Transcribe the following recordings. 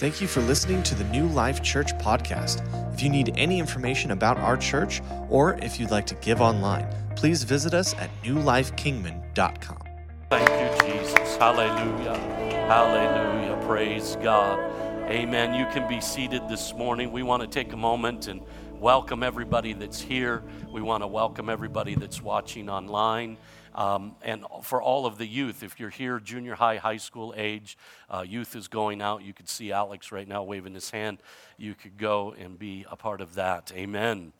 Thank you for listening to the New Life Church podcast. If you need any information about our church or if you'd like to give online, please visit us at newlifekingman.com. Thank you, Jesus. Hallelujah. Hallelujah. Praise God. Amen. You can be seated this morning. We want to take a moment and welcome everybody that's here. We want to welcome everybody that's watching online. Um, and for all of the youth, if you're here, junior high, high school age, uh, youth is going out. You could see Alex right now waving his hand. You could go and be a part of that. Amen.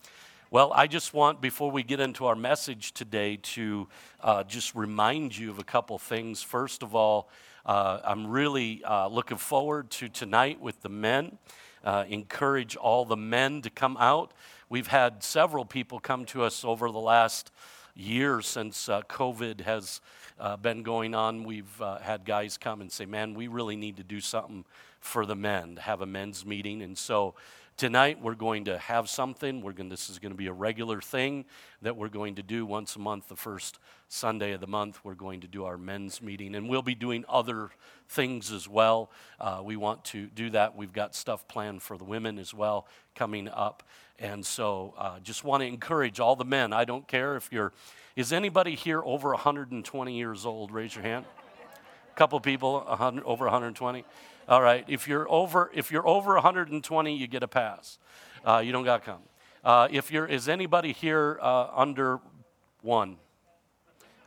Well, I just want, before we get into our message today, to uh, just remind you of a couple things. First of all, uh, I'm really uh, looking forward to tonight with the men. Uh, encourage all the men to come out. We've had several people come to us over the last years since uh, COVID has uh, been going on, we've uh, had guys come and say, Man, we really need to do something for the men, to have a men's meeting. And so tonight we're going to have something. We're going, this is going to be a regular thing that we're going to do once a month, the first Sunday of the month. We're going to do our men's meeting, and we'll be doing other things as well. Uh, we want to do that. We've got stuff planned for the women as well coming up. And so uh, just want to encourage all the men. I don't care if you're, is anybody here over 120 years old? Raise your hand. A couple people 100, over 120. All right. If you're over, if you're over 120, you get a pass. Uh, you don't got to come. Uh, if you're, is anybody here uh, under one?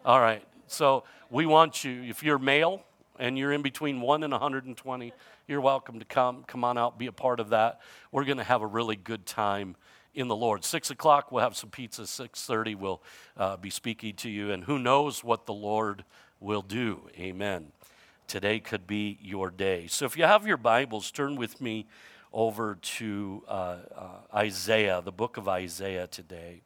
All right. So we want you, if you're male and you're in between one and 120, you're welcome to come. Come on out, be a part of that. We're going to have a really good time in the Lord. Six o'clock, we'll have some pizza. Six thirty, we'll uh, be speaking to you, and who knows what the Lord will do. Amen. Today could be your day. So if you have your Bibles, turn with me over to uh, uh, Isaiah, the book of Isaiah today.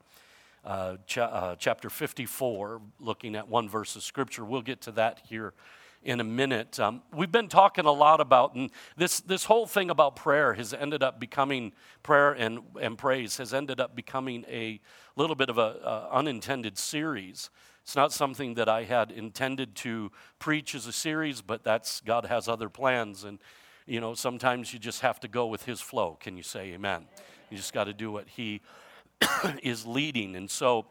Uh, cha- uh, chapter 54, looking at one verse of scripture. We'll get to that here in a minute. Um, we've been talking a lot about, and this, this whole thing about prayer has ended up becoming, prayer and, and praise has ended up becoming a little bit of an unintended series. It's not something that I had intended to preach as a series, but that's, God has other plans. And, you know, sometimes you just have to go with His flow. Can you say amen? You just got to do what He is leading. And so,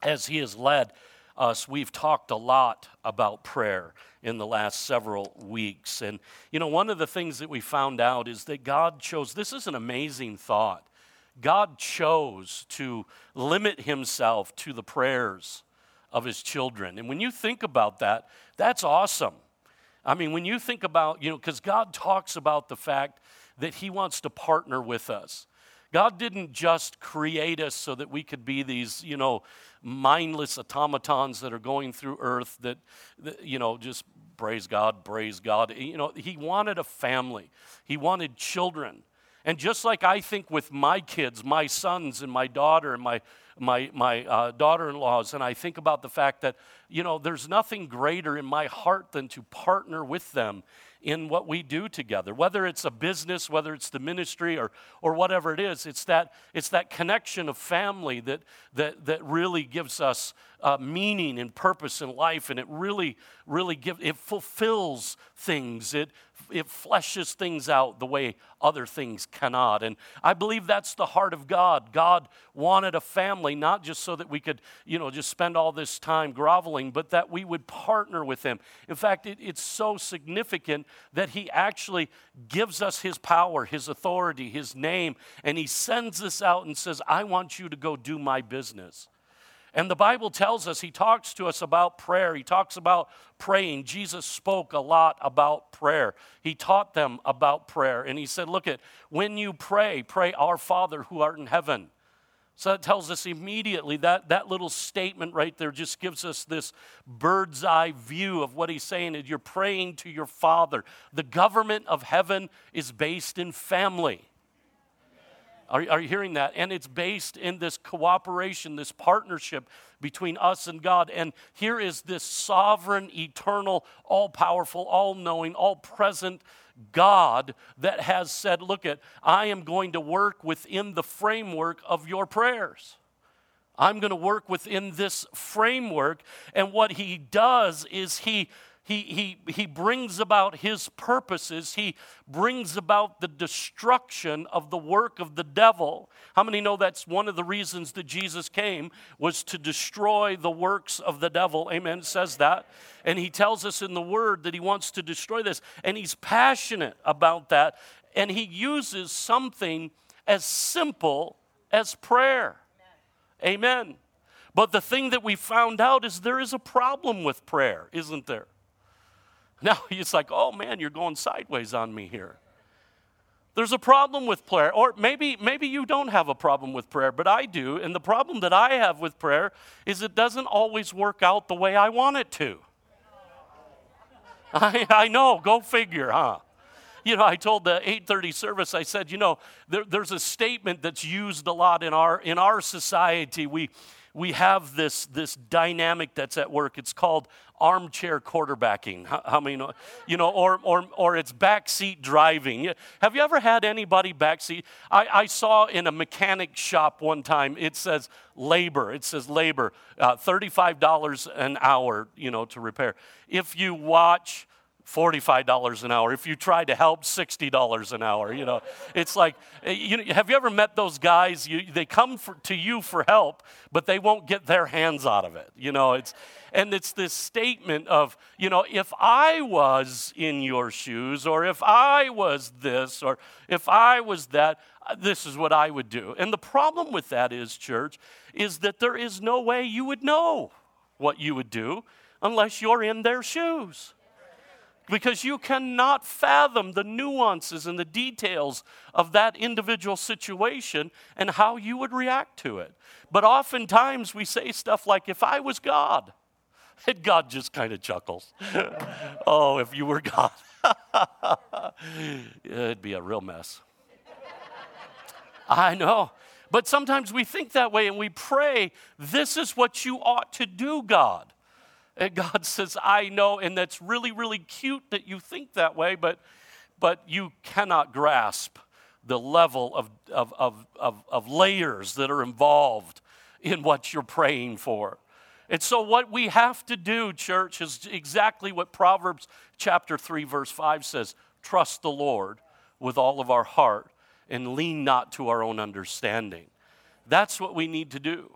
as He has led, us, we've talked a lot about prayer in the last several weeks. And, you know, one of the things that we found out is that God chose, this is an amazing thought. God chose to limit himself to the prayers of his children. And when you think about that, that's awesome. I mean, when you think about, you know, because God talks about the fact that he wants to partner with us. God didn't just create us so that we could be these, you know, mindless automatons that are going through earth that, that, you know, just praise God, praise God. You know, He wanted a family, He wanted children. And just like I think with my kids, my sons and my daughter and my, my, my uh, daughter in laws, and I think about the fact that, you know, there's nothing greater in my heart than to partner with them in what we do together whether it's a business whether it's the ministry or, or whatever it is. It's that it's that connection of family that that, that really gives us uh, meaning and purpose in life and it really really gives it fulfills things. It it fleshes things out the way other things cannot. And I believe that's the heart of God. God wanted a family, not just so that we could, you know, just spend all this time groveling, but that we would partner with Him. In fact, it, it's so significant that He actually gives us His power, His authority, His name, and He sends us out and says, I want you to go do my business. And the Bible tells us, he talks to us about prayer. He talks about praying. Jesus spoke a lot about prayer. He taught them about prayer. And he said, Look at, when you pray, pray, Our Father who art in heaven. So that tells us immediately that that little statement right there just gives us this bird's eye view of what he's saying. Is You're praying to your Father. The government of heaven is based in family. Are, are you hearing that? And it's based in this cooperation, this partnership between us and God. And here is this sovereign, eternal, all powerful, all knowing, all present God that has said, Look at, I am going to work within the framework of your prayers. I'm going to work within this framework. And what he does is he he, he, he brings about his purposes. He brings about the destruction of the work of the devil. How many know that's one of the reasons that Jesus came was to destroy the works of the devil? Amen. Says that. And he tells us in the word that he wants to destroy this. And he's passionate about that. And he uses something as simple as prayer. Amen. Amen. But the thing that we found out is there is a problem with prayer, isn't there? Now he's like, oh man, you're going sideways on me here. There's a problem with prayer. Or maybe, maybe you don't have a problem with prayer, but I do. And the problem that I have with prayer is it doesn't always work out the way I want it to. I, I know, go figure, huh? You know, I told the 8:30 service, I said, you know, there, there's a statement that's used a lot in our in our society. We we have this, this dynamic that's at work. It's called armchair quarterbacking. How, how many know? You know, or, or, or it's backseat driving. Have you ever had anybody backseat? I, I saw in a mechanic shop one time, it says labor. It says labor, uh, $35 an hour, you know, to repair. If you watch $45 an hour. If you try to help, $60 an hour. You know, it's like, eh, you know, have you ever met those guys? You, they come for, to you for help, but they won't get their hands out of it. You know, it's, and it's this statement of, you know, if I was in your shoes, or if I was this, or if I was that, uh, this is what I would do. And the problem with that is, church, is that there is no way you would know what you would do unless you're in their shoes because you cannot fathom the nuances and the details of that individual situation and how you would react to it. But oftentimes we say stuff like, if I was God, and God just kind of chuckles. oh, if you were God, it'd be a real mess. I know. But sometimes we think that way and we pray, this is what you ought to do, God. And God says, I know, and that's really, really cute that you think that way, but, but you cannot grasp the level of, of, of, of, of layers that are involved in what you're praying for. And so, what we have to do, church, is exactly what Proverbs chapter 3, verse 5 says trust the Lord with all of our heart and lean not to our own understanding. That's what we need to do.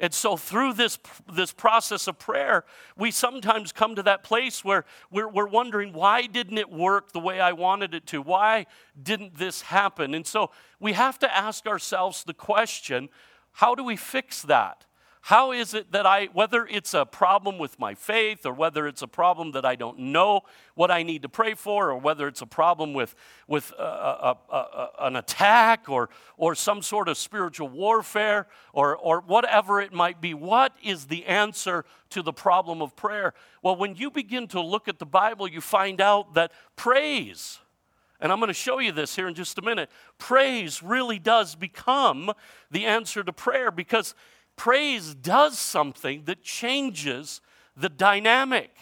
And so, through this, this process of prayer, we sometimes come to that place where we're, we're wondering, why didn't it work the way I wanted it to? Why didn't this happen? And so, we have to ask ourselves the question how do we fix that? How is it that I, whether it's a problem with my faith or whether it's a problem that I don't know what I need to pray for or whether it's a problem with, with a, a, a, an attack or, or some sort of spiritual warfare or, or whatever it might be, what is the answer to the problem of prayer? Well, when you begin to look at the Bible, you find out that praise, and I'm going to show you this here in just a minute. Praise really does become the answer to prayer because praise does something that changes the dynamic.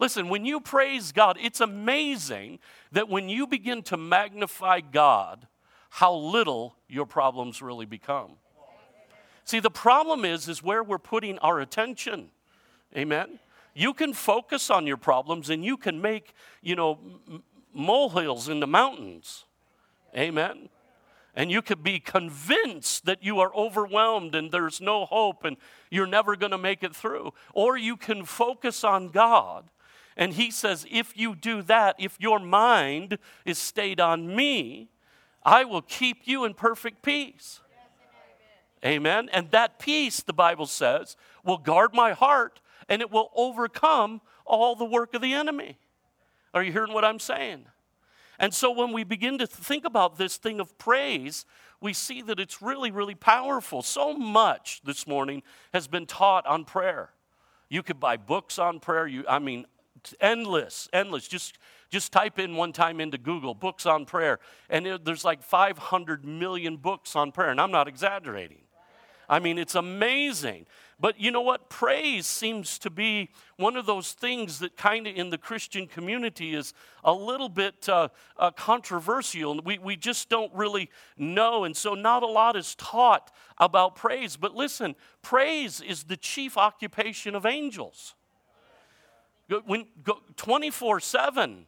Listen, when you praise God, it's amazing that when you begin to magnify God, how little your problems really become. See, the problem is is where we're putting our attention. Amen. You can focus on your problems and you can make, you know, molehills into mountains. Amen and you could be convinced that you are overwhelmed and there's no hope and you're never going to make it through. Or you can focus on God. And He says, if you do that, if your mind is stayed on me, I will keep you in perfect peace. Amen. And that peace, the Bible says, will guard my heart and it will overcome all the work of the enemy. Are you hearing what I'm saying? And so when we begin to think about this thing of praise, we see that it's really, really powerful. So much this morning has been taught on prayer. You could buy books on prayer. You, I mean, endless, endless. Just, just type in one time into Google books on prayer, and it, there's like 500 million books on prayer, and I'm not exaggerating. I mean, it's amazing. But you know what? Praise seems to be one of those things that kind of in the Christian community is a little bit uh, uh, controversial. We, we just don't really know. And so not a lot is taught about praise. But listen, praise is the chief occupation of angels. 24 7,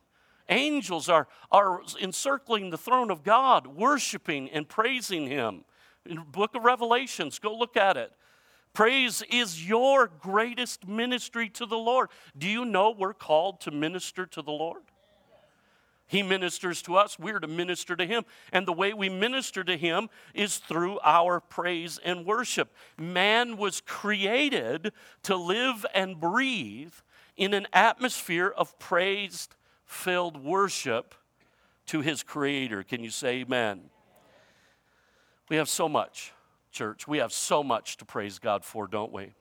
angels are, are encircling the throne of God, worshiping and praising Him. In book of Revelations, go look at it. Praise is your greatest ministry to the Lord. Do you know we're called to minister to the Lord? He ministers to us, we're to minister to Him. And the way we minister to Him is through our praise and worship. Man was created to live and breathe in an atmosphere of praise filled worship to His Creator. Can you say amen? We have so much church. We have so much to praise God for, don't we?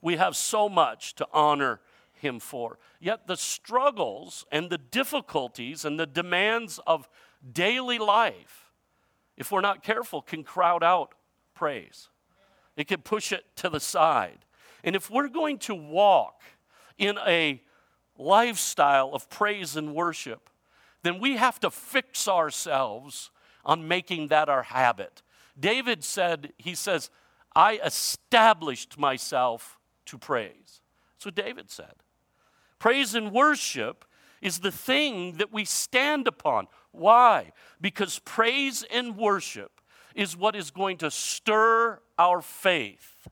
We have so much to honor Him for. Yet the struggles and the difficulties and the demands of daily life, if we're not careful, can crowd out praise. It can push it to the side. And if we're going to walk in a lifestyle of praise and worship, then we have to fix ourselves on making that our habit. David said, he says, I established myself to praise. That's what David said. Praise and worship is the thing that we stand upon. Why? Because praise and worship is what is going to stir our faith.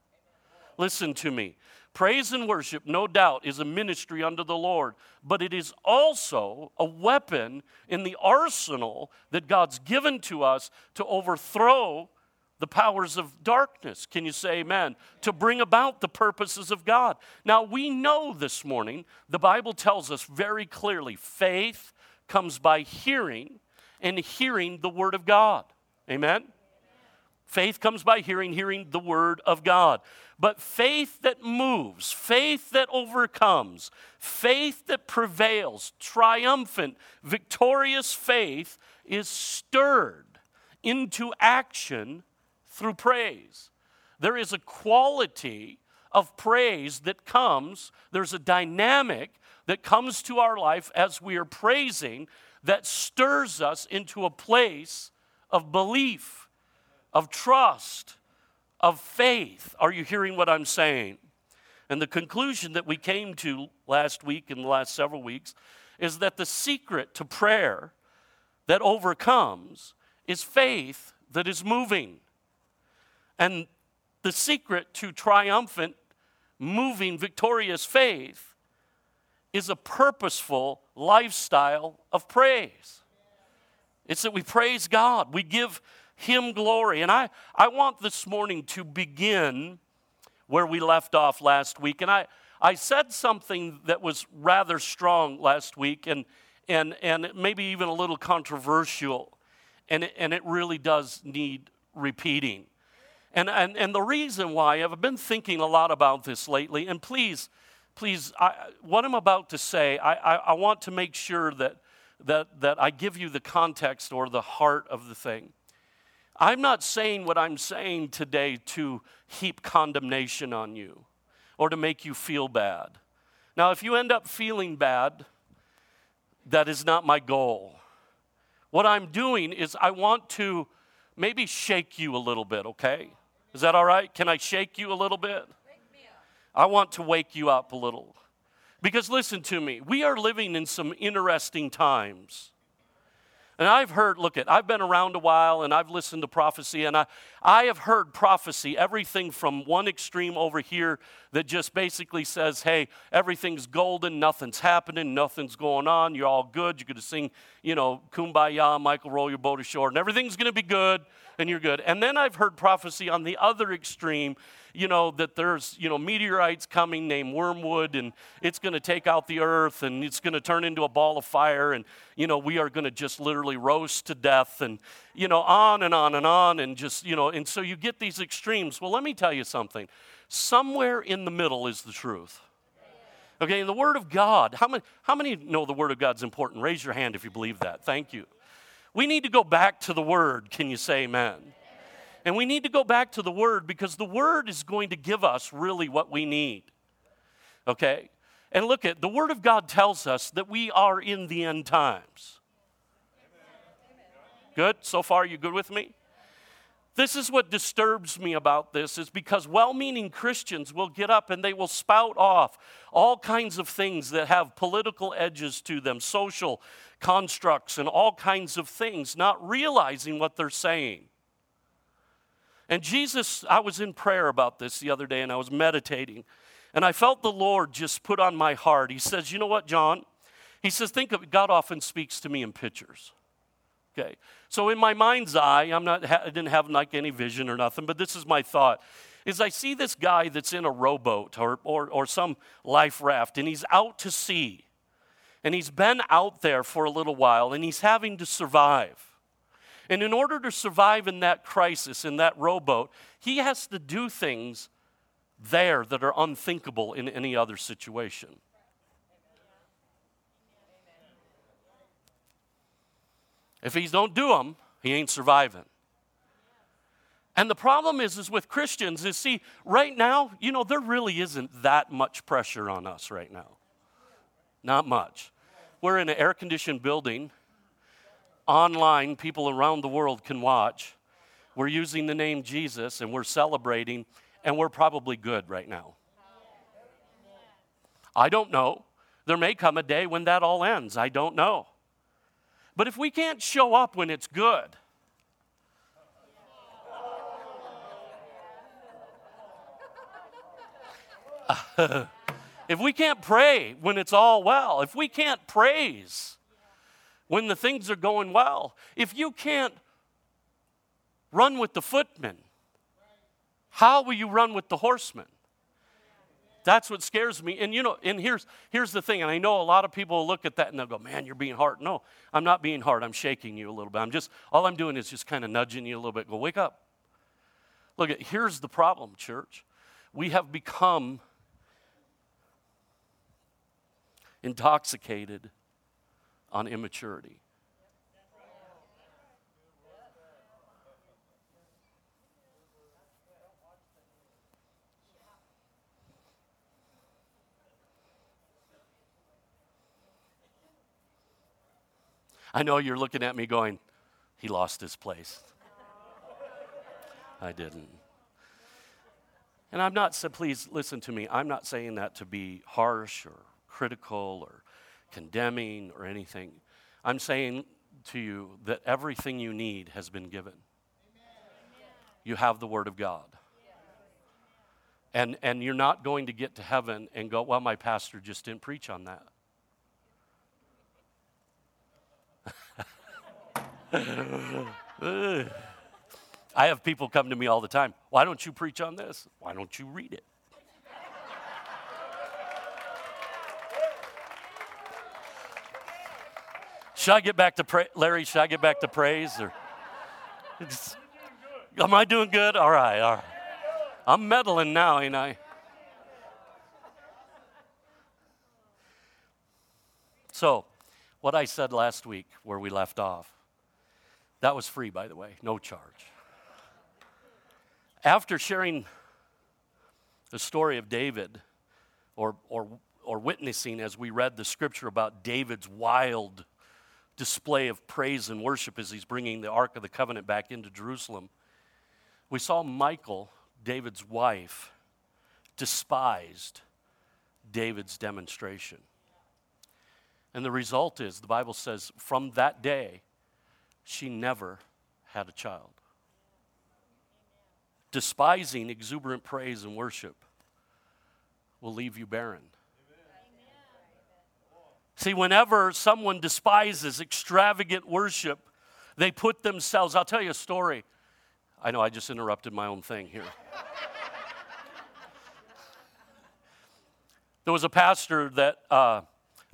Listen to me. Praise and worship, no doubt, is a ministry unto the Lord, but it is also a weapon in the arsenal that God's given to us to overthrow the powers of darkness. Can you say amen? To bring about the purposes of God. Now, we know this morning, the Bible tells us very clearly faith comes by hearing, and hearing the Word of God. Amen? Faith comes by hearing, hearing the Word of God. But faith that moves, faith that overcomes, faith that prevails, triumphant, victorious faith is stirred into action through praise. There is a quality of praise that comes, there's a dynamic that comes to our life as we are praising that stirs us into a place of belief, of trust, of faith. Are you hearing what I'm saying? And the conclusion that we came to last week and the last several weeks is that the secret to prayer that overcomes is faith that is moving. And the secret to triumphant, moving, victorious faith is a purposeful lifestyle of praise. It's that we praise God, we give Him glory. And I, I want this morning to begin where we left off last week. And I, I said something that was rather strong last week and, and, and maybe even a little controversial. And it, and it really does need repeating. And, and, and the reason why, I've been thinking a lot about this lately, and please, please, I, what I'm about to say, I, I, I want to make sure that, that, that I give you the context or the heart of the thing. I'm not saying what I'm saying today to heap condemnation on you or to make you feel bad. Now, if you end up feeling bad, that is not my goal. What I'm doing is I want to maybe shake you a little bit, okay? Is that all right? Can I shake you a little bit? I want to wake you up a little. Because listen to me, we are living in some interesting times. And I've heard, look at, I've been around a while and I've listened to prophecy and I, I have heard prophecy, everything from one extreme over here that just basically says, hey, everything's golden, nothing's happening, nothing's going on, you're all good, you're to sing, you know, kumbaya, Michael, roll your boat ashore, and everything's to be good and you're good. And then I've heard prophecy on the other extreme, you know, that there's, you know, meteorites coming named wormwood and it's going to take out the earth and it's going to turn into a ball of fire and, you know, we are going to just literally roast to death and, you know, on and on and on and just, you know, and so you get these extremes. Well, let me tell you something. Somewhere in the middle is the truth. Okay, in the Word of God. How many, how many know the Word of God's important? Raise your hand if you believe that. Thank you. We need to go back to the Word. Can you say amen? And we need to go back to the Word because the Word is going to give us really what we need. Okay? And look at the Word of God tells us that we are in the end times. Good? So far, you good with me? This is what disturbs me about this is because well-meaning Christians will get up and they will spout off all kinds of things that have political edges to them, social constructs and all kinds of things, not realizing what they're saying. And Jesus, I was in prayer about this the other day and I was meditating. And I felt the Lord just put on my heart. He says, You know what, John? He says, Think of. God often speaks to me in pictures. Okay. So in my mind's eye, I'm not, I didn't have like any vision or nothing, but this is my thought. Is I see this guy that's in a rowboat or, or, or some life raft, and he's out to sea. And he's been out there for a little while, and he's having to survive. And in order to survive in that crisis, in that rowboat, he has to do things there that are unthinkable in any other situation. If he don't do them, he ain't surviving. And the problem is, is with Christians, is see, right now, you know, there really isn't that much pressure on us right now. Not much. We're in an air conditioned building online, people around the world can watch. We're using the name Jesus and we're celebrating, and we're probably good right now. I don't know. There may come a day when that all ends. I don't know. But if we can't show up when it's good, if we can't pray when it's all well, if we can't praise when the things are going well. If you can't run with the footmen, how will you run with the horsemen? That's what scares me. And you know, and here's here's the thing, and I know a lot of people look at that and they'll go, Man, you're being hard. No, I'm not being hard. I'm shaking you a little bit. I'm just all I'm doing is just kind of nudging you a little bit. Go, wake up. Look at here's the problem, church. We have become intoxicated on immaturity. I know you're looking at me going, he lost his place. I didn't. And I'm not, so please listen to me, I'm not saying that to be harsh or critical or condemning or anything. I'm saying to you that everything you need has been given. You have the Word of God. And, and you're not going to get to heaven and go, well, my pastor just didn't preach on that. I have people come to me all the time. Why don't you preach on this? Why don't you read it? Should I get back to pra- Larry? Should I get back to praise or? am I doing good? All right, all right. I'm meddling now, ain't I? So, what I said last week, where we left off, that was free, by the way, no charge. After sharing the story of David, or, or, or witnessing as we read the scripture about David's wild display of praise and worship as he's bringing the Ark of the Covenant back into Jerusalem, we saw Michal, David's wife, despised David's demonstration. And the result is, the Bible says, from that day, she never had a child. Despising exuberant praise and worship will leave you barren. See, whenever someone despises extravagant worship, they put themselves, I'll tell you a story. I know I just interrupted my own thing here. there was a pastor that, uh,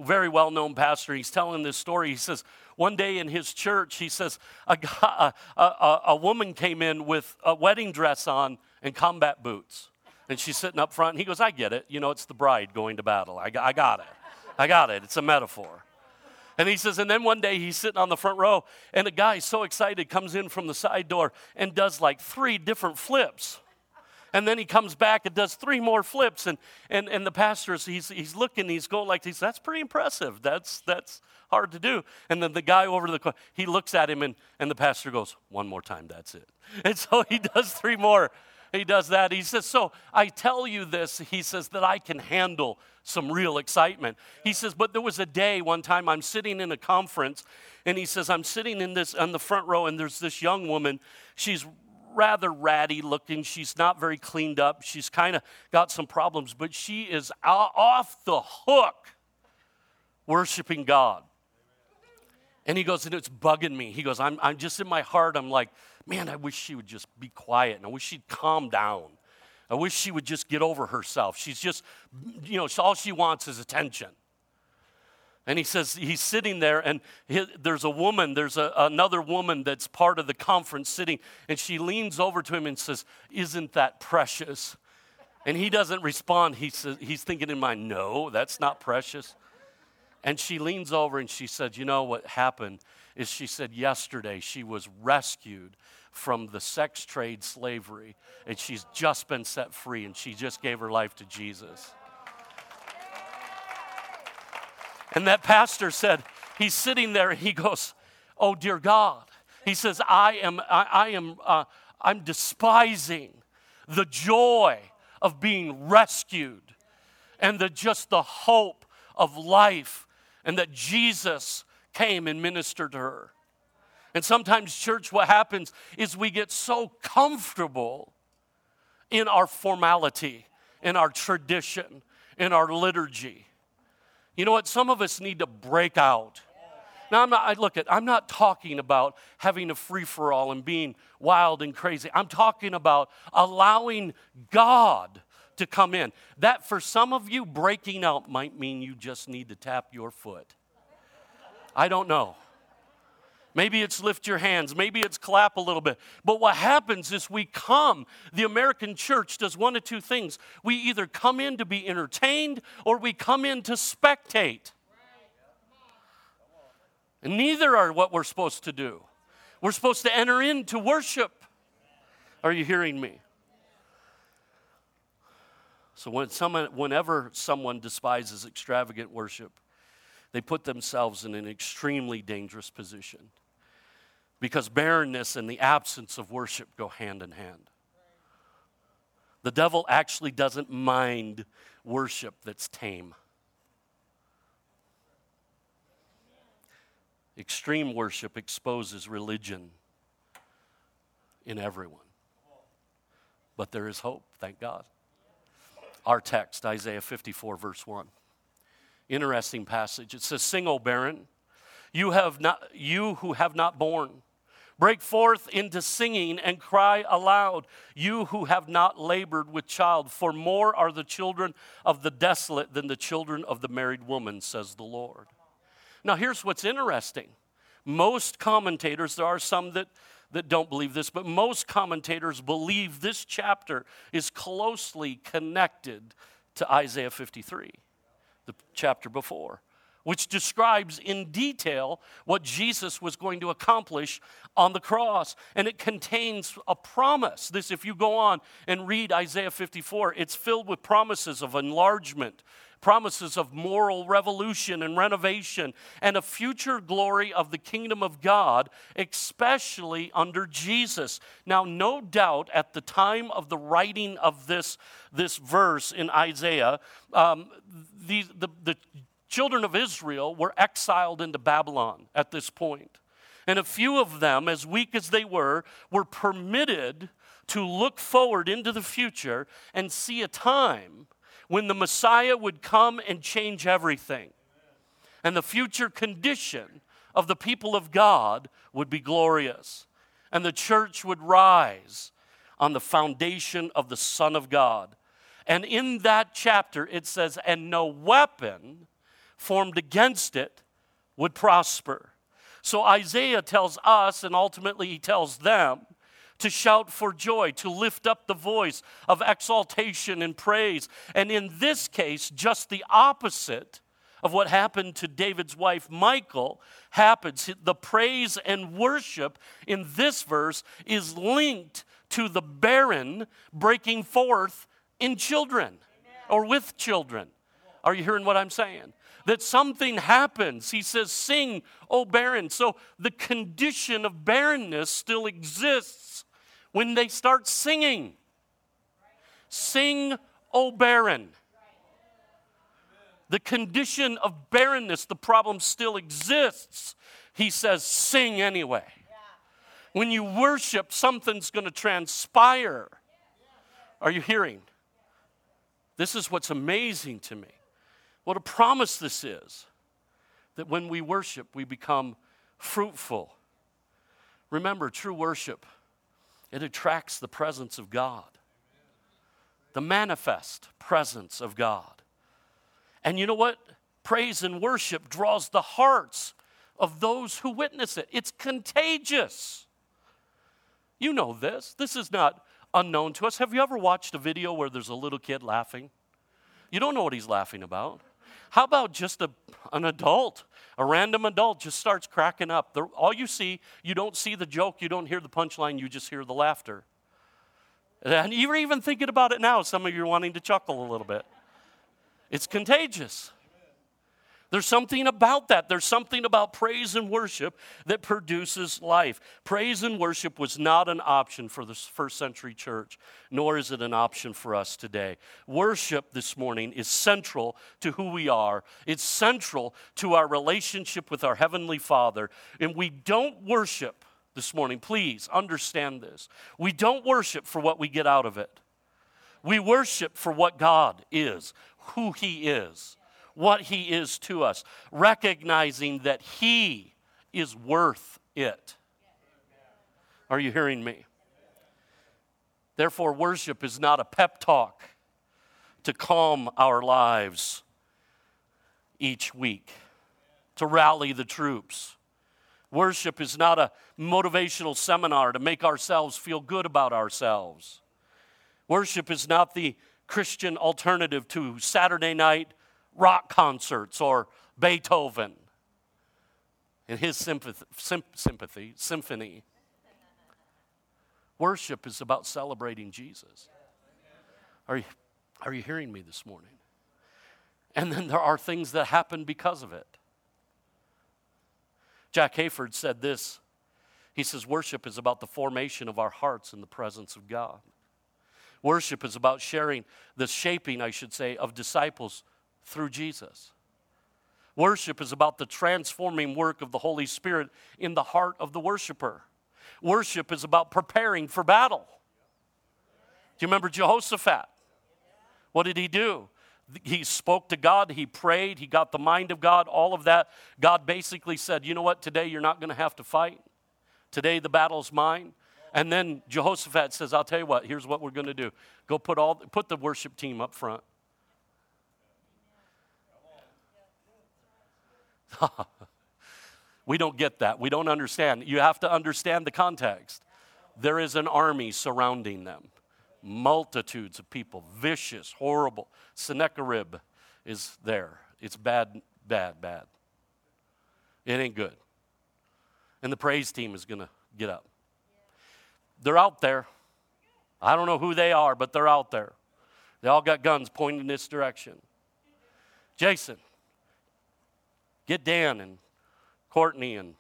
very well known pastor, he's telling this story. He says, one day in his church, he says, a, a, a, a woman came in with a wedding dress on and combat boots. And she's sitting up front, and he goes, I get it. You know, it's the bride going to battle. I, I got it. I got it. It's a metaphor. And he says, and then one day he's sitting on the front row, and a guy so excited comes in from the side door and does like three different flips. And then he comes back and does three more flips. And, and, and the pastor, he's, he's looking, he's going like this. That's pretty impressive. That's, that's hard to do. And then the guy over the, he looks at him and, and the pastor goes, one more time, that's it. And so he does three more. He does that. He says, So I tell you this, he says, that I can handle some real excitement. He says, But there was a day one time I'm sitting in a conference, and he says, I'm sitting in this on the front row, and there's this young woman. She's rather ratty looking. She's not very cleaned up. She's kind of got some problems, but she is off the hook worshiping God. And he goes, and it's bugging me. He goes, I'm, I'm just in my heart, I'm like, man, I wish she would just be quiet and I wish she'd calm down. I wish she would just get over herself. She's just, you know, all she wants is attention. And he says he's sitting there, and there's a woman, there's a, another woman that's part of the conference sitting, and she leans over to him and says, Isn't that precious? And he doesn't respond. He says, he's thinking in mind, No, that's not precious. And she leans over and she said, You know what happened is she said yesterday she was rescued from the sex trade slavery, and she's just been set free, and she just gave her life to Jesus. And that pastor said, he's sitting there he goes, Oh, dear God. He says, I am, I, I am, uh, I'm despising the joy of being rescued and the just the hope of life and that Jesus came and ministered to her. And sometimes, church, what happens is we get so comfortable in our formality, in our tradition, in our liturgy you know what? Some of us need to break out. Now, I'm not, I look at, I'm not talking about having a free for all and being wild and crazy. I'm talking about allowing God to come in. That for some of you, breaking out might mean you just need to tap your foot. I don't know. Maybe it's lift your hands. Maybe it's clap a little bit. But what happens is we come, the American church does one of two things. We either come in to be entertained or we come in to spectate. And neither are what we're supposed to do. We're supposed to enter into worship. Are you hearing me? So when someone, whenever someone despises extravagant worship, they put themselves in an extremely dangerous position because barrenness and the absence of worship go hand in hand. The devil actually doesn't mind worship that's tame. Extreme worship exposes religion in everyone. But there is hope, thank God. Our text, Isaiah 54, verse 1. Interesting passage. It says, Sing, O barren, you, have not, you who have not born. Break forth into singing and cry aloud, you who have not labored with child, for more are the children of the desolate than the children of the married woman, says the Lord. Now, here's what's interesting. Most commentators, there are some that, that don't believe this, but most commentators believe this chapter is closely connected to Isaiah 53, the chapter before which describes in detail what Jesus was going to accomplish on the cross. And it contains a promise. This, if you go on and read Isaiah 54, it's filled with promises of enlargement, promises of moral revolution and renovation, and a future glory of the kingdom of God, especially under Jesus. Now, no doubt at the time of the writing of this, this verse in Isaiah, um, the, the, the children of Israel were exiled into Babylon at this point. And a few of them, as weak as they were, were permitted to look forward into the future and see a time when the Messiah would come and change everything. And the future condition of the people of God would be glorious. And the church would rise on the foundation of the Son of God. And in that chapter, it says, And no weapon formed against it would prosper. So Isaiah tells us, and ultimately he tells them, to shout for joy, to lift up the voice of exaltation and praise. And in this case, just the opposite of what happened to David's wife, Michal happens. The praise and worship in this verse is linked to the barren breaking forth in children or with children. Are you hearing what I'm saying? That something happens. He says, Sing, O barren. So the condition of barrenness still exists when they start singing. Sing, O barren. The condition of barrenness, the problem still exists. He says, Sing anyway. When you worship, something's going to transpire. Are you hearing? This is what's amazing to me. What a promise this is that when we worship, we become fruitful. Remember, true worship, it attracts the presence of God, the manifest presence of God. And you know what? Praise and worship draws the hearts of those who witness it. It's contagious. You know this. This is not unknown to us. Have you ever watched a video where there's a little kid laughing? You don't know what he's laughing about. How about just a, an adult? A random adult just starts cracking up. All you see, you don't see the joke, you don't hear the punchline, you just hear the laughter. And you're even thinking about it now. Some of you are wanting to chuckle a little bit. It's contagious. There's something about that. There's something about praise and worship that produces life. Praise and worship was not an option for the first century church, nor is it an option for us today. Worship this morning is central to who we are, it's central to our relationship with our Heavenly Father. And we don't worship this morning, please understand this. We don't worship for what we get out of it, we worship for what God is, who He is what He is to us, recognizing that He is worth it. Are you hearing me? Therefore, worship is not a pep talk to calm our lives each week, to rally the troops. Worship is not a motivational seminar to make ourselves feel good about ourselves. Worship is not the Christian alternative to Saturday night rock concerts or Beethoven and his sympathy, sympathy symphony. Worship is about celebrating Jesus. Are you, are you hearing me this morning? And then there are things that happen because of it. Jack Hayford said this. He says, Worship is about the formation of our hearts in the presence of God. Worship is about sharing the shaping, I should say, of disciples through Jesus. Worship is about the transforming work of the Holy Spirit in the heart of the worshiper. Worship is about preparing for battle. Do you remember Jehoshaphat? What did he do? He spoke to God, he prayed, he got the mind of God, all of that. God basically said, You know what? Today you're not going to have to fight. Today the battle's mine. And then Jehoshaphat says, I'll tell you what, here's what we're going to do. Go put all put the worship team up front. we don't get that. We don't understand. You have to understand the context. There is an army surrounding them, multitudes of people, vicious, horrible. Sennacherib is there. It's bad, bad, bad. It ain't good. And the praise team is going to get up. They're out there. I don't know who they are, but they're out there. They all got guns pointing in this direction. Jason, Get Dan and Courtney and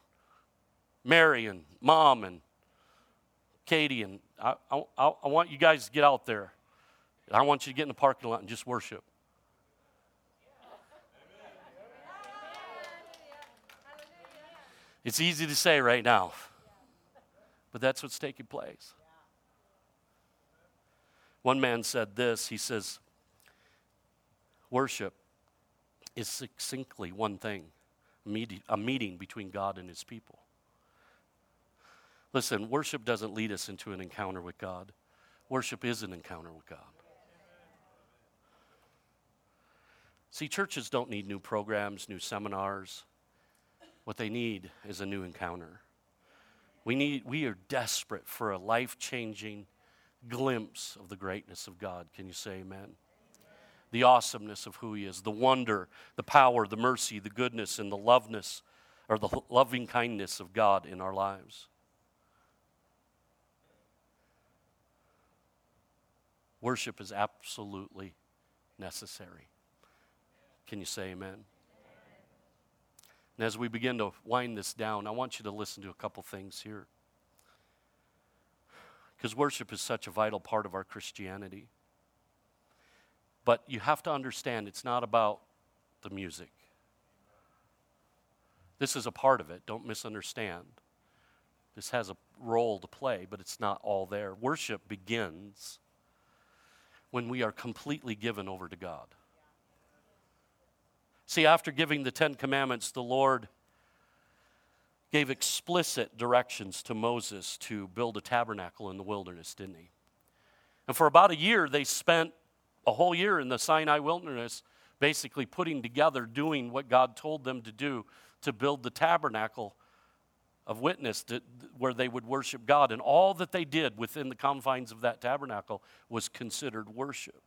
Mary and Mom and Katie and I, I, I want you guys to get out there. I want you to get in the parking lot and just worship. It's easy to say right now, but that's what's taking place. One man said this he says, Worship is succinctly one thing a meeting between God and his people. Listen, worship doesn't lead us into an encounter with God, worship is an encounter with God. See, churches don't need new programs, new seminars. What they need is a new encounter. We, need, we are desperate for a life changing glimpse of the greatness of God. Can you say amen? The awesomeness of who He is, the wonder, the power, the mercy, the goodness, and the loveness or the loving kindness of God in our lives. Worship is absolutely necessary. Can you say amen? And as we begin to wind this down, I want you to listen to a couple things here. Because worship is such a vital part of our Christianity. But you have to understand it's not about the music. This is a part of it, don't misunderstand. This has a role to play, but it's not all there. Worship begins when we are completely given over to God. See, after giving the Ten Commandments, the Lord gave explicit directions to Moses to build a tabernacle in the wilderness, didn't he? And for about a year, they spent a whole year in the Sinai wilderness basically putting together, doing what God told them to do to build the tabernacle of witness to, where they would worship God. And all that they did within the confines of that tabernacle was considered worship.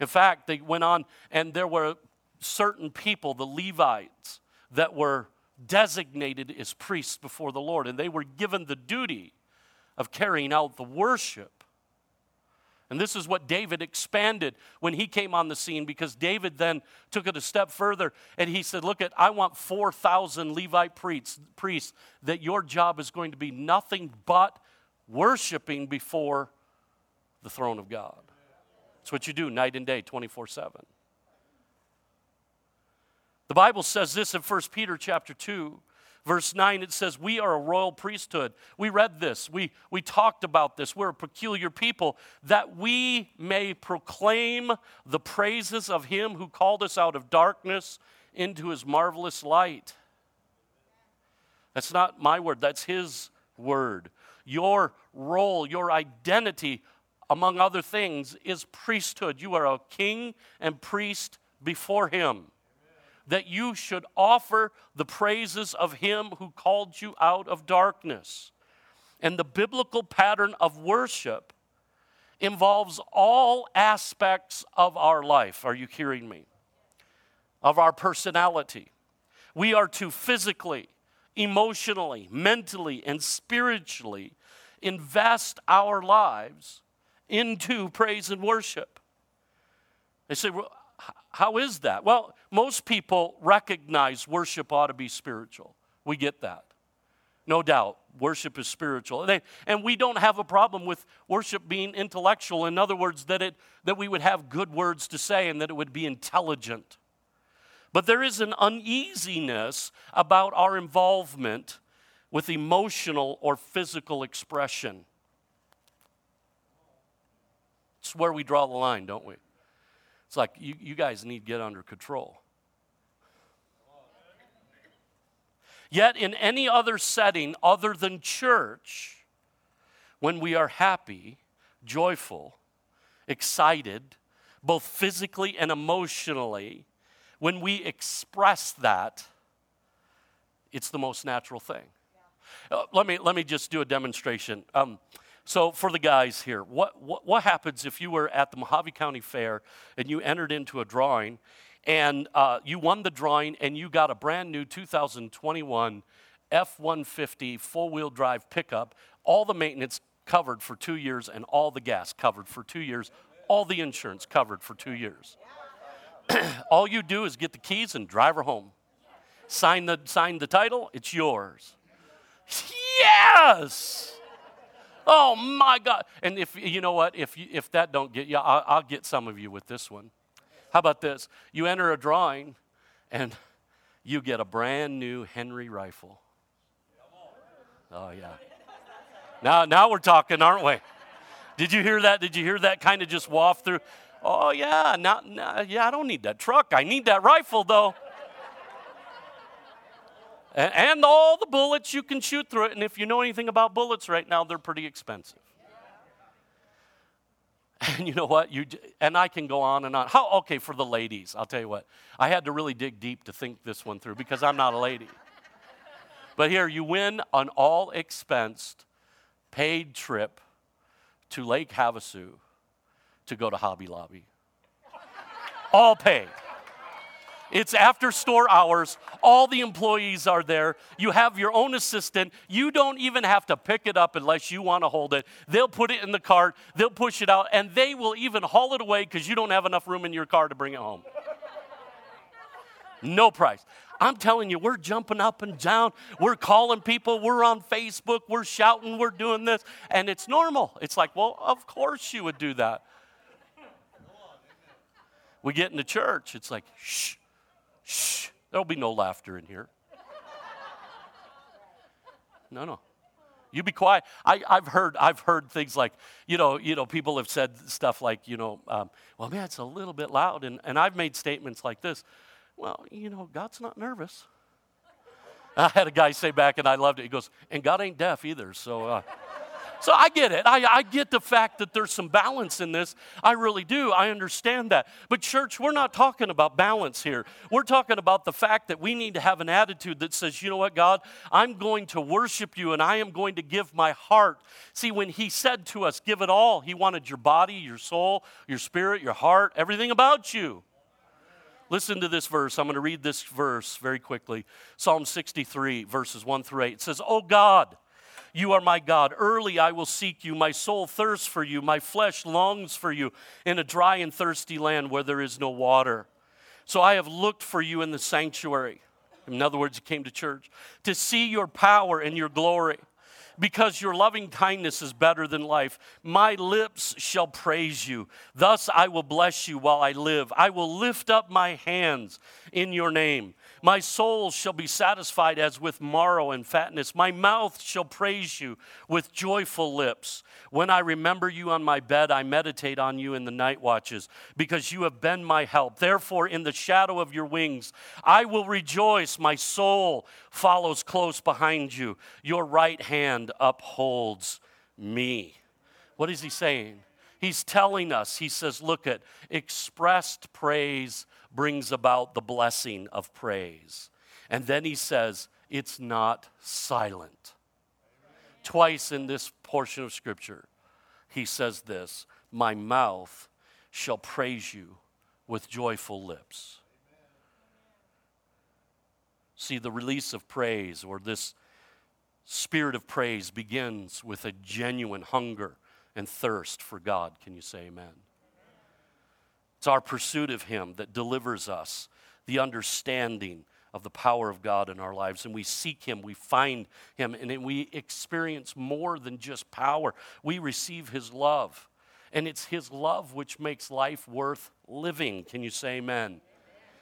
In fact, they went on, and there were certain people, the Levites, that were designated as priests before the Lord, and they were given the duty of carrying out the worship and this is what David expanded when he came on the scene because David then took it a step further and he said, Look, at I want 4,000 Levite priests, priests that your job is going to be nothing but worshiping before the throne of God. That's what you do night and day, 24 7. The Bible says this in 1 Peter chapter 2 Verse 9, it says, We are a royal priesthood. We read this, we, we talked about this. We're a peculiar people that we may proclaim the praises of him who called us out of darkness into his marvelous light. That's not my word, that's his word. Your role, your identity, among other things, is priesthood. You are a king and priest before him that you should offer the praises of him who called you out of darkness. And the biblical pattern of worship involves all aspects of our life. Are you hearing me? Of our personality. We are to physically, emotionally, mentally, and spiritually invest our lives into praise and worship. They say, well, how is that? Well, most people recognize worship ought to be spiritual. We get that. No doubt, worship is spiritual. And we don't have a problem with worship being intellectual. In other words, that, it, that we would have good words to say and that it would be intelligent. But there is an uneasiness about our involvement with emotional or physical expression. It's where we draw the line, don't we? It's like, you, you guys need to get under control. Yet, in any other setting other than church, when we are happy, joyful, excited, both physically and emotionally, when we express that, it's the most natural thing. Uh, let, me, let me just do a demonstration. Um, so, for the guys here, what, what, what, happens if you were at the Mohave County Fair and you entered into a drawing and uh, you won the drawing and you got a brand new 2021 F 150 four wheel drive pickup, all the maintenance covered for two years and all the gas covered for two years, all the insurance covered for two years? all you do is get the keys and drive her home. Sign the, sign the title, it's yours. Yes! Oh my God. And if you know what, if, you, if that don't get you, I'll, I'll get some of you with this one. How about this? You enter a drawing and you get a brand new Henry rifle. Oh, yeah. Now, now we're talking, aren't we? Did you hear that? Did you hear that kind of just waft through? Oh, yeah. Now, now, yeah, I don't need that truck. I need that rifle, though and all the bullets you can shoot through it. And if you know anything about bullets right now, they're pretty expensive. And you know what? You and I can go on and on. How okay for the ladies? I'll tell you what. I had to really dig deep to think this one through because I'm not a lady. But here you win an all expensed paid trip to Lake Havasu to go to Hobby Lobby. all paid. It's after store hours. All the employees are there. You have your own assistant. You don't even have to pick it up unless you want to hold it. They'll put it in the cart, they'll push it out, and they will even haul it away because you don't have enough room in your car to bring it home. No price. I'm telling you, we're jumping up and down. We're calling people. We're on Facebook. We're shouting. We're doing this. And it's normal. It's like, well, of course you would do that. We get into church. It's like, shh, shh. There'll be no laughter in here. No, no. You be quiet. I, have heard, I've heard things like, you know, you know, people have said stuff like, you know, um, well, man, it's a little bit loud. And, and I've made statements like this. Well, you know, God's not nervous. I had a guy say back, and I loved it. He goes, and God ain't deaf either. So, uh, so I get it. I, I get the fact that there's some balance in this. I really do. I understand that. But, church, we're not talking about balance here. We're talking about the fact that we need to have an attitude that says, you know what, God, I'm going to worship you and I am going to give my heart. See, when He said to us, give it all, He wanted your body, your soul, your spirit, your heart, everything about you. Listen to this verse. I'm going to read this verse very quickly. Psalm 63, verses 1 through 8. It says, Oh God, you are my God. Early I will seek you. My soul thirsts for you. My flesh longs for you in a dry and thirsty land where there is no water. So I have looked for you in the sanctuary. In other words, you came to church to see your power and your glory because your loving kindness is better than life. My lips shall praise you. Thus I will bless you while I live. I will lift up my hands in your name. My soul shall be satisfied as with marrow and fatness. My mouth shall praise you with joyful lips. When I remember you on my bed, I meditate on you in the night watches, because you have been my help. Therefore, in the shadow of your wings, I will rejoice. My soul follows close behind you. Your right hand upholds me. What is he saying? He's telling us, he says, look at expressed praise brings about the blessing of praise. And then he says, it's not silent. Twice in this portion of scripture, he says this My mouth shall praise you with joyful lips. See, the release of praise or this spirit of praise begins with a genuine hunger and thirst for God. Can you say amen? It's our pursuit of Him that delivers us the understanding of the power of God in our lives. And we seek Him, we find Him, and we experience more than just power. We receive His love. And it's His love which makes life worth living. Can you say amen?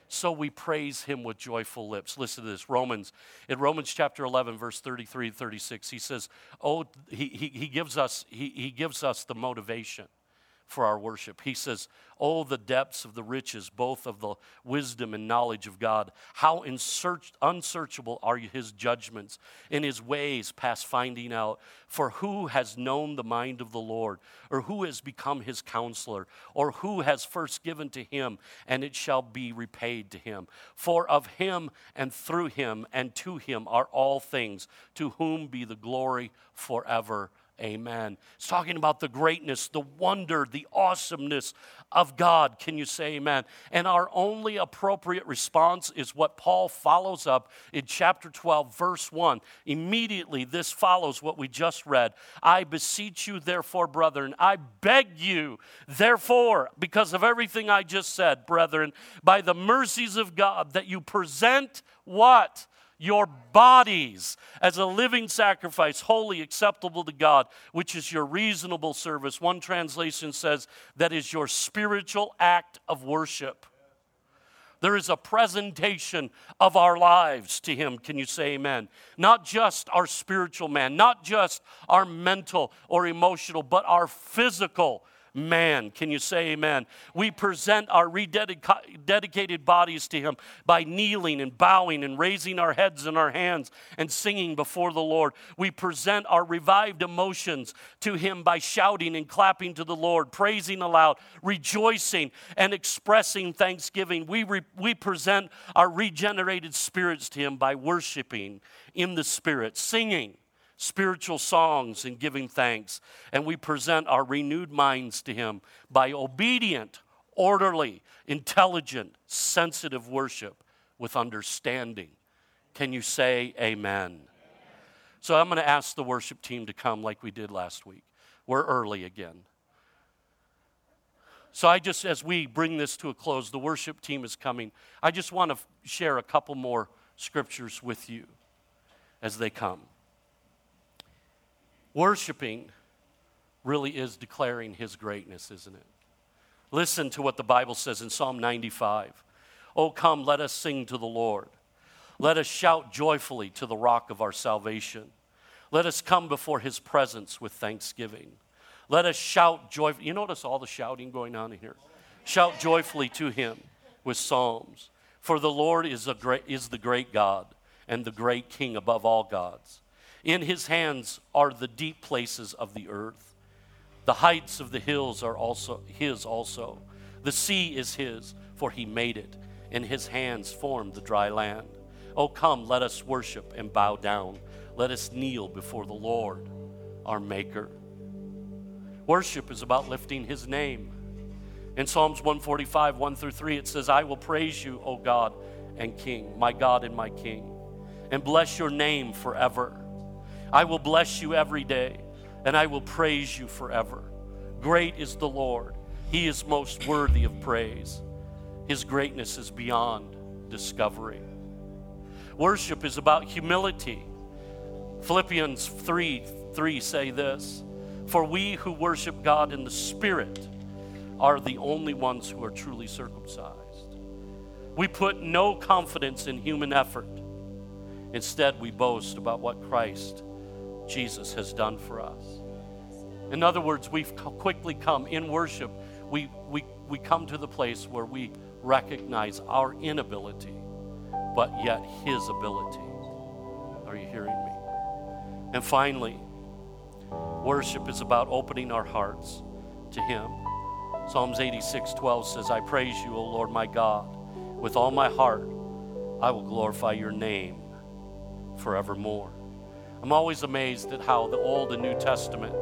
So we praise him with joyful lips. Listen to this Romans, in Romans chapter 11, verse 33 36, he says, Oh, he, he, he, gives us, he, he gives us the motivation for our worship. He says, Oh, the depths of the riches, both of the wisdom and knowledge of God. How unsearchable are his judgments and his ways past finding out. For who has known the mind of the Lord, or who has become his counselor, or who has first given to him, and it shall be repaid to him? For of him and through him and to him are all things, to whom be the glory forever. Amen. It's talking about the greatness, the wonder, the awesomeness of God. Can you say amen? And our only appropriate response is what Paul follows up in chapter 12, verse 1. Immediately, this follows what we just read. I beseech you, therefore, brethren, I beg you, therefore, because of everything I just said, brethren, by the mercies of God, that you present what? Your bodies as a living sacrifice, holy, acceptable to God, which is your reasonable service. One translation says that is your spiritual act of worship. There is a presentation of our lives to Him. Can you say amen? Not just our spiritual man, not just our mental or emotional, but our physical man. Can you say amen? We present our rededicated bodies to Him by kneeling and bowing and raising our heads and our hands and singing before the Lord. We present our revived emotions to Him by shouting and clapping to the Lord, praising aloud, rejoicing and expressing thanksgiving. We, re- we present our regenerated spirits to Him by worshiping in the Spirit, singing spiritual songs and giving thanks. And we present our renewed minds to Him by obedient, orderly, intelligent, sensitive worship with understanding. Can you say amen? So I'm going to ask the worship team to come like we did last week. We're early again. So I just, as we bring this to a close, the worship team is coming. I just want to share a couple more scriptures with you as they come. Worshiping really is declaring his greatness, isn't it? Listen to what the Bible says in Psalm 95. Oh, come, let us sing to the Lord. Let us shout joyfully to the rock of our salvation. Let us come before his presence with thanksgiving. Let us shout joyfully. You notice all the shouting going on in here? Shout joyfully to him with psalms. For the Lord is, a great, is the great God and the great King above all gods. In his hands are the deep places of the earth. The heights of the hills are also his also. The sea is his, for he made it, and his hands formed the dry land. Oh, come, let us worship and bow down. Let us kneel before the Lord, our Maker. Worship is about lifting his name. In Psalms 145, 1 through 3, it says, I will praise you, O God and King, my God and my King, and bless your name forever. I will bless you every day, and I will praise you forever. Great is the Lord, he is most worthy of praise. His greatness is beyond discovery. Worship is about humility. Philippians 3 3 say this For we who worship God in the Spirit are the only ones who are truly circumcised. We put no confidence in human effort. Instead, we boast about what Christ Jesus has done for us. In other words, we've quickly come in worship, we, we, we come to the place where we recognize our inability, but yet His ability. Are you hearing me? And finally, worship is about opening our hearts to Him. Psalms 86 12 says, I praise you, O Lord my God, with all my heart. I will glorify your name forevermore. I'm always amazed at how the Old and New Testament,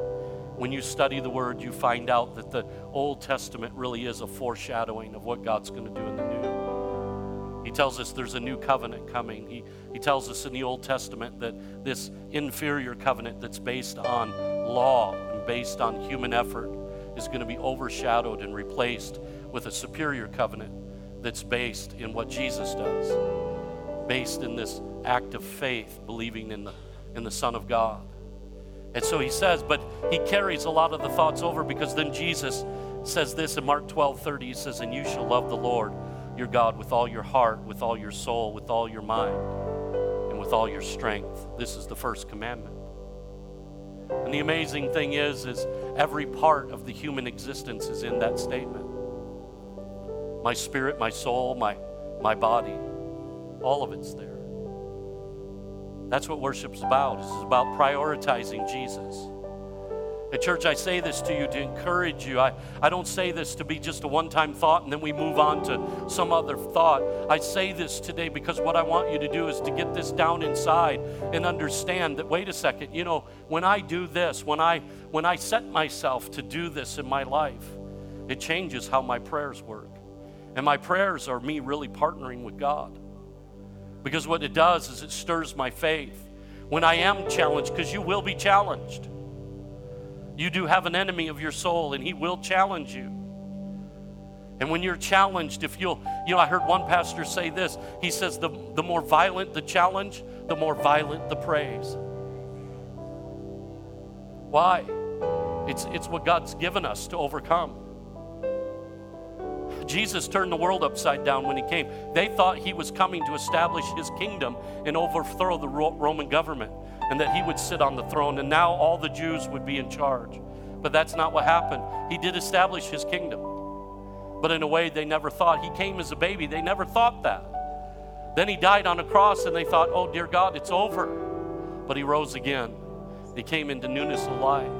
when you study the Word, you find out that the Old Testament really is a foreshadowing of what God's going to do in the New. He tells us there's a new covenant coming. He, he tells us in the Old Testament that this inferior covenant that's based on law and based on human effort is going to be overshadowed and replaced with a superior covenant that's based in what Jesus does, based in this act of faith, believing in the, in the Son of God. And so he says, but he carries a lot of the thoughts over because then Jesus says this in Mark 12 30. He says, And you shall love the Lord your God with all your heart, with all your soul, with all your mind, and with all your strength. This is the first commandment. And the amazing thing is, is every part of the human existence is in that statement. My spirit, my soul, my, my body, all of it's there. That's what worship's about. It's about prioritizing Jesus. At church, I say this to you to encourage you. I, I don't say this to be just a one time thought and then we move on to some other thought. I say this today because what I want you to do is to get this down inside and understand that, wait a second, you know, when I do this, when I, when I set myself to do this in my life, it changes how my prayers work. And my prayers are me really partnering with God. Because what it does is it stirs my faith. When I am challenged, because you will be challenged, you do have an enemy of your soul, and he will challenge you. And when you're challenged, if you'll, you know, I heard one pastor say this. He says, the, the more violent the challenge, the more violent the praise. Why? It's, it's what God's given us to overcome. Jesus turned the world upside down when he came. They thought he was coming to establish his kingdom and overthrow the Roman government and that he would sit on the throne and now all the Jews would be in charge. But that's not what happened. He did establish his kingdom. But in a way they never thought. He came as a baby. They never thought that. Then he died on a cross and they thought, oh, dear God, it's over. But he rose again. He came into newness of life.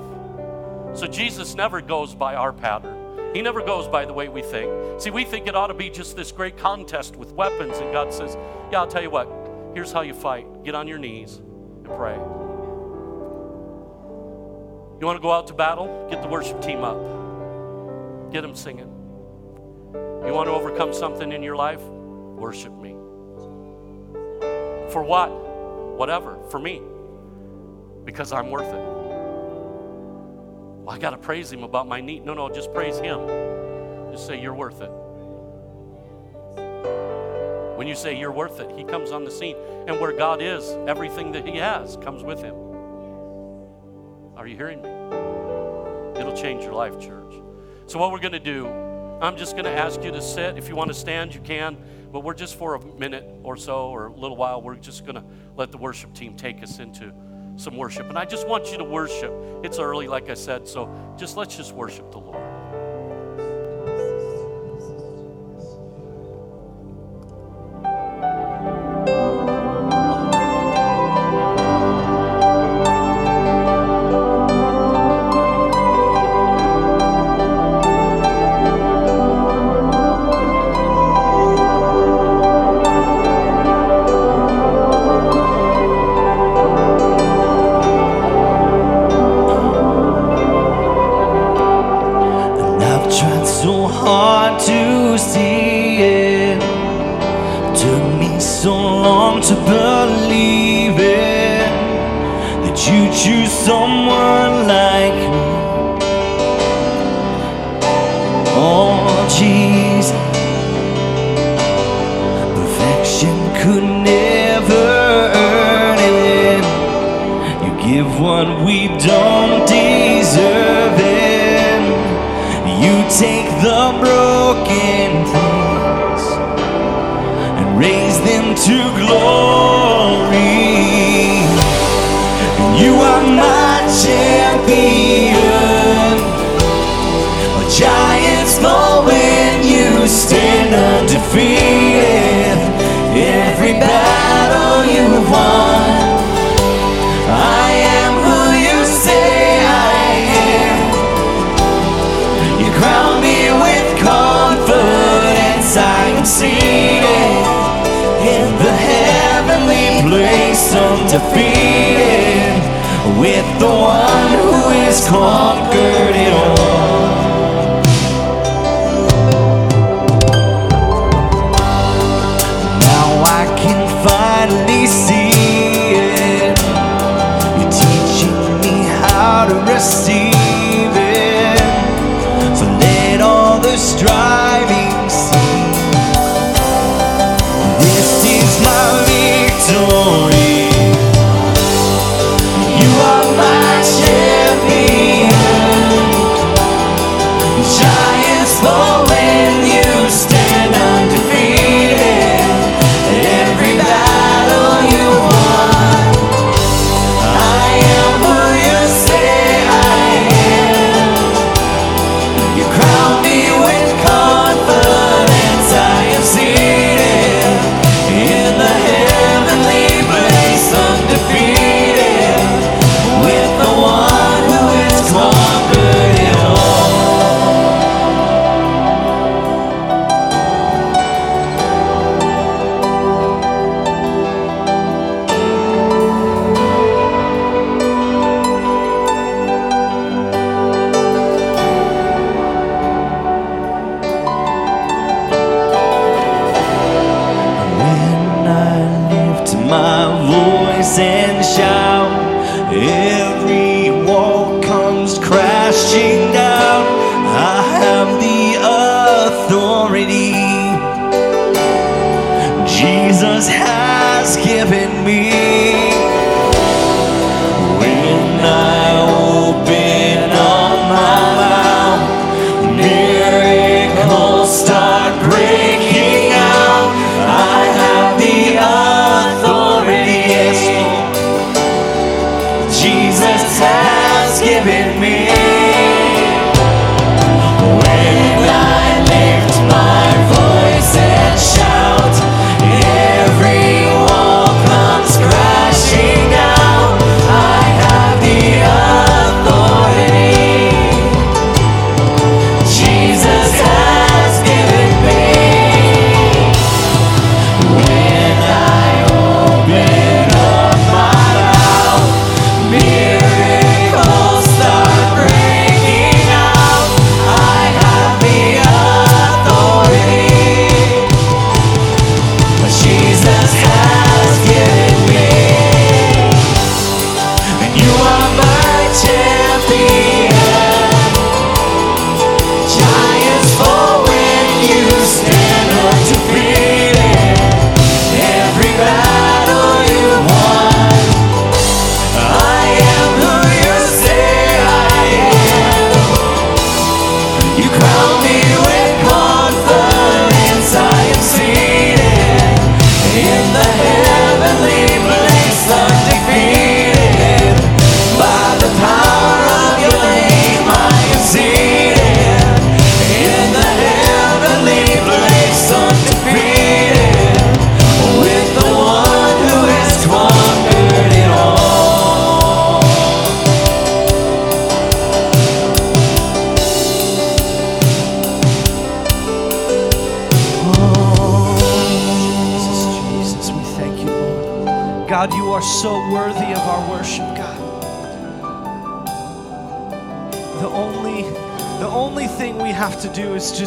So Jesus never goes by our pattern. He never goes by the way we think. See, we think it ought to be just this great contest with weapons, and God says, Yeah, I'll tell you what, here's how you fight get on your knees and pray. You want to go out to battle? Get the worship team up, get them singing. You want to overcome something in your life? Worship me. For what? Whatever. For me. Because I'm worth it. Well, I got to praise him about my need. No, no, just praise him. Just say, You're worth it. When you say you're worth it, he comes on the scene. And where God is, everything that he has comes with him. Are you hearing me? It'll change your life, church. So, what we're going to do, I'm just going to ask you to sit. If you want to stand, you can. But we're just for a minute or so, or a little while, we're just going to let the worship team take us into some worship. And I just want you to worship. It's early, like I said, so just let's just worship the Lord. Fall when you stand undefeated. Every battle you have won. I am who you say I am. You crown me with confidence. I am seated in the heavenly place, undefeated, with the one who is conquered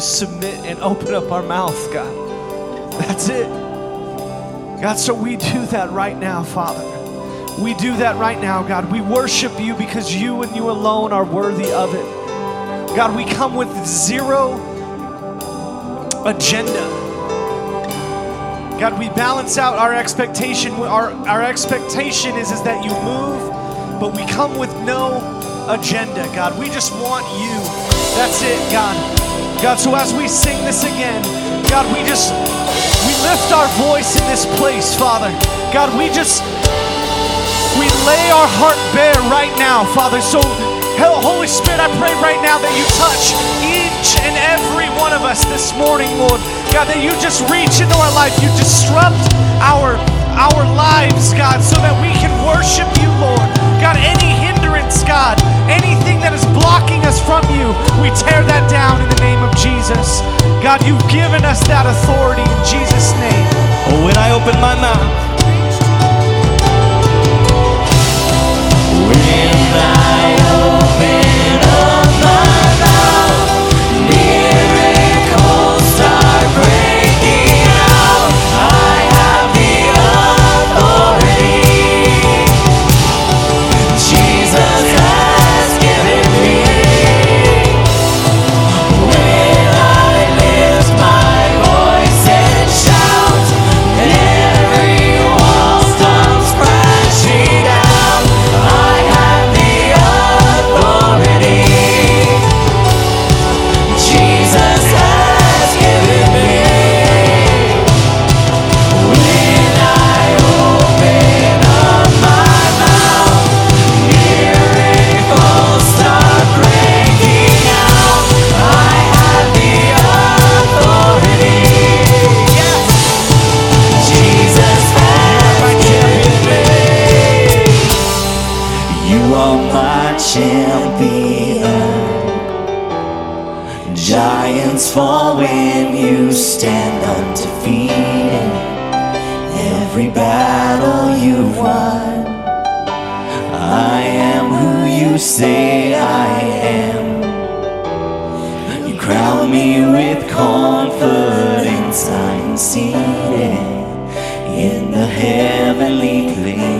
just submit and open up our mouth, God. That's it. God, so we do that right now, Father. We do that right now, God. We worship you because you and you alone are worthy of it. God, we come with zero agenda. God, we balance out our expectation. Our, our expectation is, is that you move, but we come with no agenda, God. We just want you. That's it, God. God, so as we sing this again, God, we just, we lift our voice in this place, Father. God, we just, we lay our heart bare right now, Father. So, Holy Spirit, I pray right now that you touch each and every one of us this morning, Lord. God, that you just reach into our life, you disrupt our our lives, God, so that we can worship you, Lord. God, any hindrance, God, anything that is blocking us from you, we tear that down name of Jesus. God, you've given us that authority in Jesus' name. Oh, when I open my mouth, when I open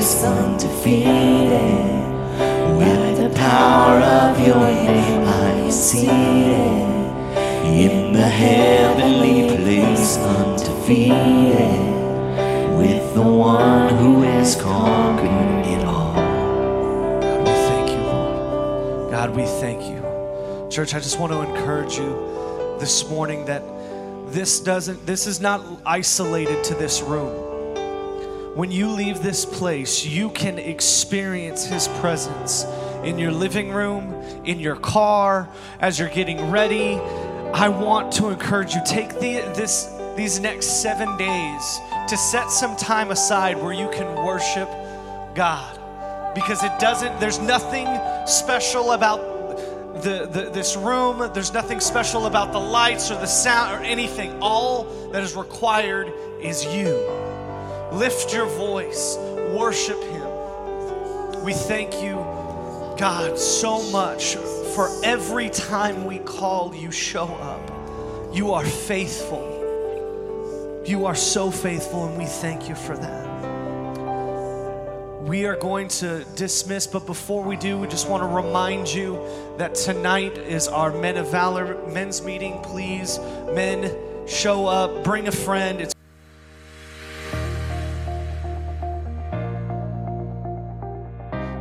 place, undefeated. With the power of your name, I'm seated in the heavenly place, undefeated. With the one who has conquered it all. God, we thank you, Lord. God, we thank you. Church, I just want to encourage you this morning that this doesn't this is not isolated to this room. When you leave this place, you can experience his presence in your living room, in your car, as you're getting ready. I want to encourage you take the, this these next 7 days to set some time aside where you can worship God. Because it doesn't there's nothing special about the, the, this room. There's nothing special about the lights or the sound or anything. All that is required is you lift your voice. Worship him. We thank you god so much for every time we call you show up. You are faithful. You are so faithful and we thank you for that. We are going to dismiss, but before we do, we just want to remind you that tonight is our Men of Valor men's meeting. Please, men, show up, bring a friend. It's